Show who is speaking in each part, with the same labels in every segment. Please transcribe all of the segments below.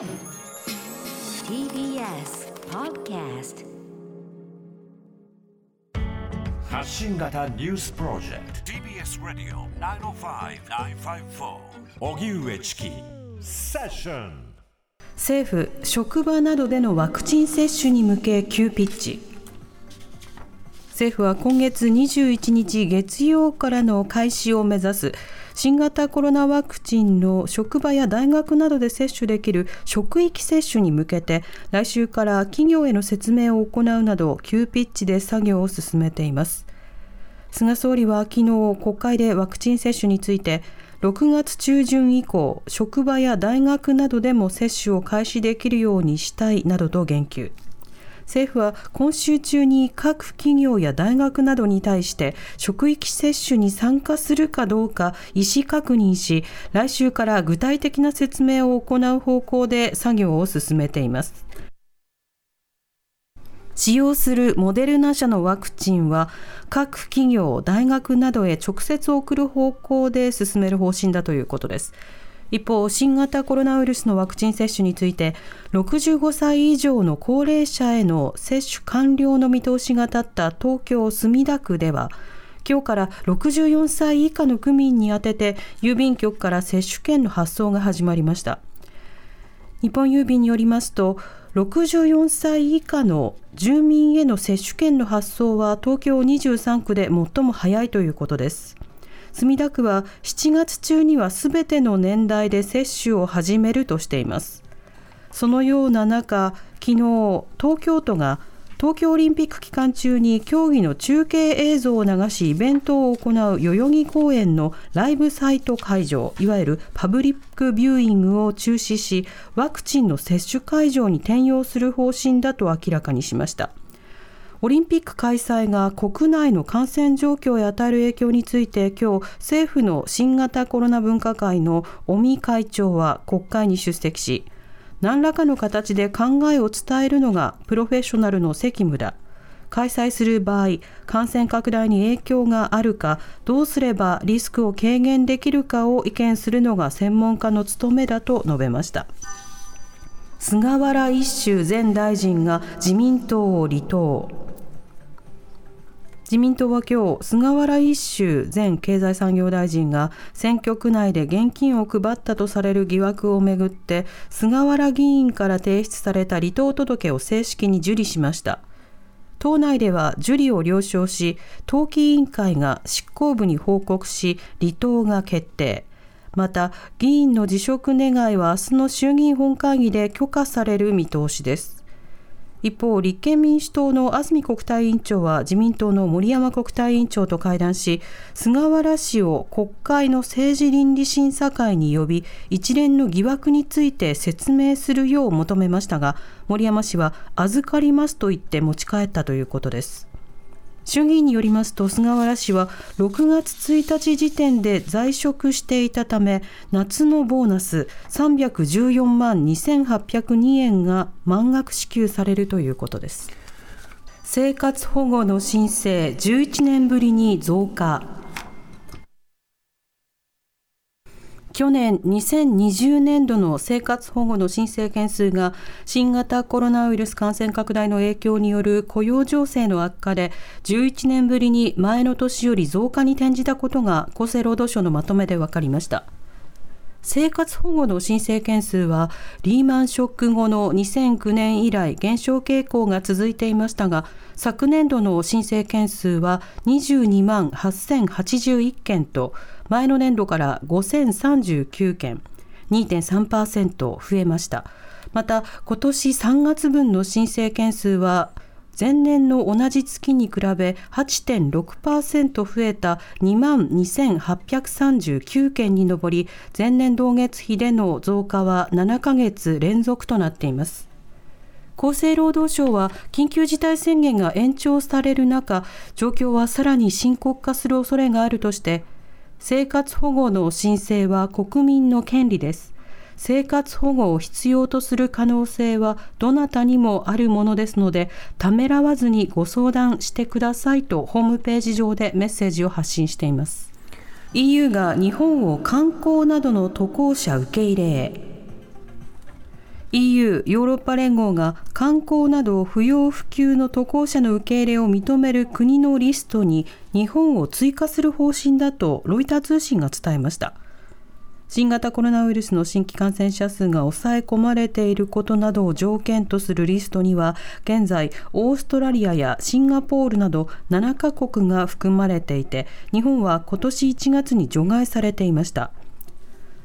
Speaker 1: TBS Podcast
Speaker 2: 発信型ニュースプロジェクト。TBS ラディオ905-954おぎゅうえちきセッション
Speaker 3: 政府職場などでのワクチン接種に向け急ピッチ。政府は今月21日月曜からの開始を目指す新型コロナワクチンの職場や大学などで接種できる職域接種に向けて来週から企業への説明を行うなど急ピッチで作業を進めています。菅総理は昨日国会でワクチン接種について6月中旬以降職場や大学などでも接種を開始できるようにしたいなどと言及。政府は今週中に各企業や大学などに対して職域接種に参加するかどうか意思確認し来週から具体的な説明を行う方向で作業を進めています使用するモデルナ社のワクチンは各企業、大学などへ直接送る方向で進める方針だということです。一方、新型コロナウイルスのワクチン接種について、65歳以上の高齢者への接種完了の見通しが立った東京・墨田区では、今日から64歳以下の区民に宛てて郵便局から接種券の発送が始まりました。日本郵便によりますと、64歳以下の住民への接種券の発送は東京23区で最も早いということです。墨田区は7月中にはすべての年代で接種を始めるとしています。そのような中昨日東京都が東京オリンピック期間中に競技の中継映像を流しイベントを行う代々木公園のライブサイト会場いわゆるパブリックビューイングを中止しワクチンの接種会場に転用する方針だと明らかにしました。オリンピック開催が国内の感染状況へ与える影響について今日政府の新型コロナ分科会の尾身会長は国会に出席し何らかの形で考えを伝えるのがプロフェッショナルの責務だ。開催する場合感染拡大に影響があるかどうすればリスクを軽減できるかを意見するのが専門家の務めだと述べました。菅原一秀前大臣が自民党を離党。自民党は今日菅原一秀前経済産業大臣が選挙区内で現金を配ったとされる疑惑をめぐって菅原議員から提出された離党届を正式に受理しました。党内では受理を了承し党紀委員会が執行部に報告し離党が決定。また議員の辞職願いは明日の衆議院本会議で許可される見通しです。一方、立憲民主党の安住国対委員長は自民党の森山国対委員長と会談し、菅原氏を国会の政治倫理審査会に呼び、一連の疑惑について説明するよう求めましたが、森山氏は預かりますと言って持ち帰ったということです。衆議院によりますと菅原氏は6月1日時点で在職していたため夏のボーナス314万2802円が満額支給されるということです。生活保護の申請11年ぶりに増加。去年2020年度の生活保護の申請件数が新型コロナウイルス感染拡大の影響による雇用情勢の悪化で11年ぶりに前の年より増加に転じたことが厚生労働省のまとめで分かりました。生活保護の申請件数はリーマンショック後の2009年以来減少傾向が続いていましたが昨年度の申請件数は22万8081件と前の年度から5039件2.3%増えました。また今年3月分の申請件数は前年の同じ月に比べ8.6%増えた2万2839件に上り前年同月比での増加は7ヶ月連続となっています厚生労働省は緊急事態宣言が延長される中状況はさらに深刻化する恐れがあるとして生活保護の申請は国民の権利です。生活保護を必要とする可能性はどなたにもあるものですので、ためらわずにご相談してくださいとホームページ上でメッセージを発信しています。EU が日本を観光などの渡航者受け入れへ EU= ヨーロッパ連合が観光など不要不急の渡航者の受け入れを認める国のリストに日本を追加する方針だとロイター通信が伝えました新型コロナウイルスの新規感染者数が抑え込まれていることなどを条件とするリストには現在オーストラリアやシンガポールなど7カ国が含まれていて日本は今年1月に除外されていました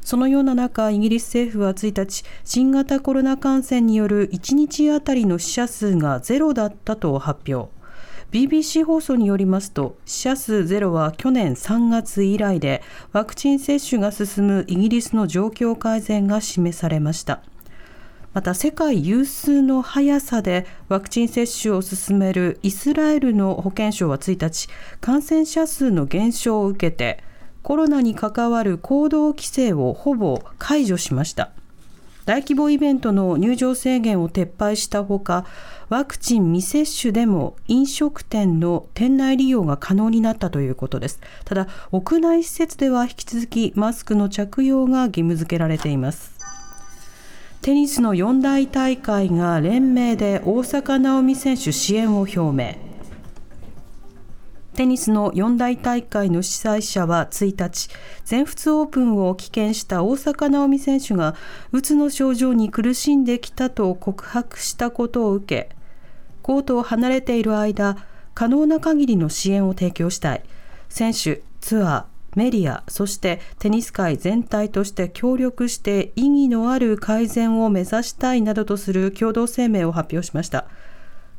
Speaker 3: そのような中、イギリス政府は1日、新型コロナ感染による1日あたりの死者数がゼロだったと発表。BBC 放送によりますと、死者数ゼロは去年3月以来で、ワクチン接種が進むイギリスの状況改善が示されました。また世界有数の速さでワクチン接種を進めるイスラエルの保健省は1日、感染者数の減少を受けて、コロナに関わる行動規制をほぼ解除しました大規模イベントの入場制限を撤廃したほかワクチン未接種でも飲食店の店内利用が可能になったということです。ただ屋内施設では引き続きマスクの着用が義務付けられています。テニスの四大大会が連名で大坂なおみ選手支援を表明。テニスの四大大会の主催者は1日、全仏オープンを棄権した大坂なおみ選手が、うつの症状に苦しんできたと告白したことを受け、コートを離れている間、可能な限りの支援を提供したい。選手、ツアー、メディア、そしてテニス界全体として協力して意義のある改善を目指したいなどとする共同声明を発表しました。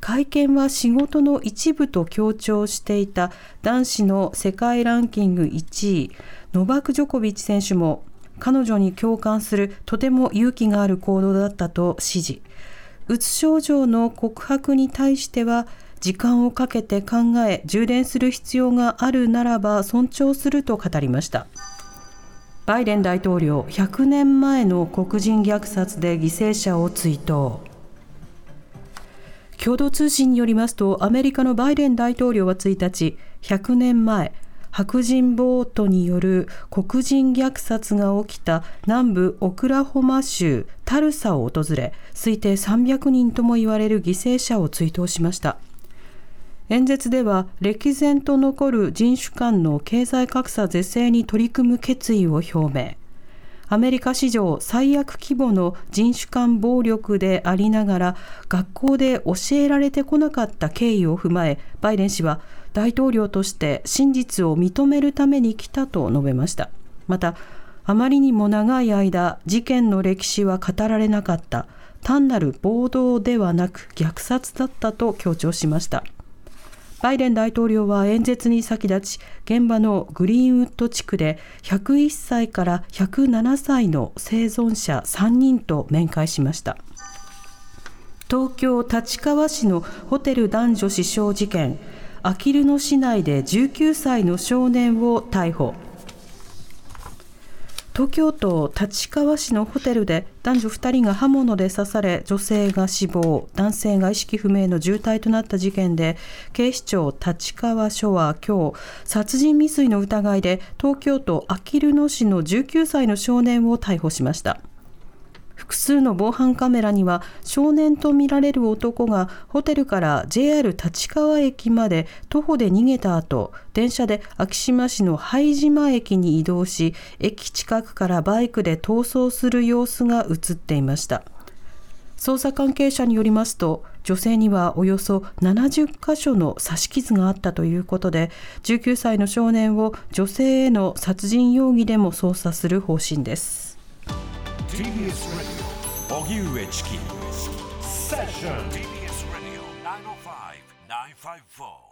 Speaker 3: 会見は仕事の一部と強調していた男子の世界ランキング1位。ノバク・ジョコビッチ選手も彼女に共感するとても勇気がある行動だったと指示。うつ症状の告白に対しては時間をかけて考え充電する必要があるならば尊重すると語りました。バイデン大統領100年前の黒人虐殺で犠牲者を追悼。共同通信によりますとアメリカのバイデン大統領は1日100年前白人ボートによる黒人虐殺が起きた南部オクラホマ州タルサを訪れ推定300人とも言われる犠牲者を追悼しました。演説では歴然と残る人種間の経済格差是正に取り組む決意を表明。アメリカ史上最悪規模の人種間暴力でありながら学校で教えられてこなかった経緯を踏まえバイデン氏は大統領として真実を認めるために来たと述べました。またあまりにも長い間事件の歴史は語られなかった。単なる暴動ではなく虐殺だったと強調しました。バイデン大統領は演説に先立ち現場のグリーンウッド地区で101歳から107歳の生存者3人と面会しました。東京立川市のホテル男女死傷事件あきる野市内で19歳の少年を逮捕。東京都立川市のホテルで男女2人が刃物で刺され女性が死亡男性が意識不明の重体となった事件で警視庁立川署は今日殺人未遂の疑いで東京都あきる野市の19歳の少年を逮捕しました。複数の防犯カメラには少年とみられる男がホテルから JR 立川駅まで徒歩で逃げた後電車で昭島市の拝島駅に移動し駅近くからバイクで逃走する様子が映っていました。捜査関係者によりますと女性にはおよそ70箇所の刺し傷があったということで19歳の少年を女性への殺人容疑でも捜査する方針です。
Speaker 2: TBS Radio 荻上チキセッション TBS Radio 905-954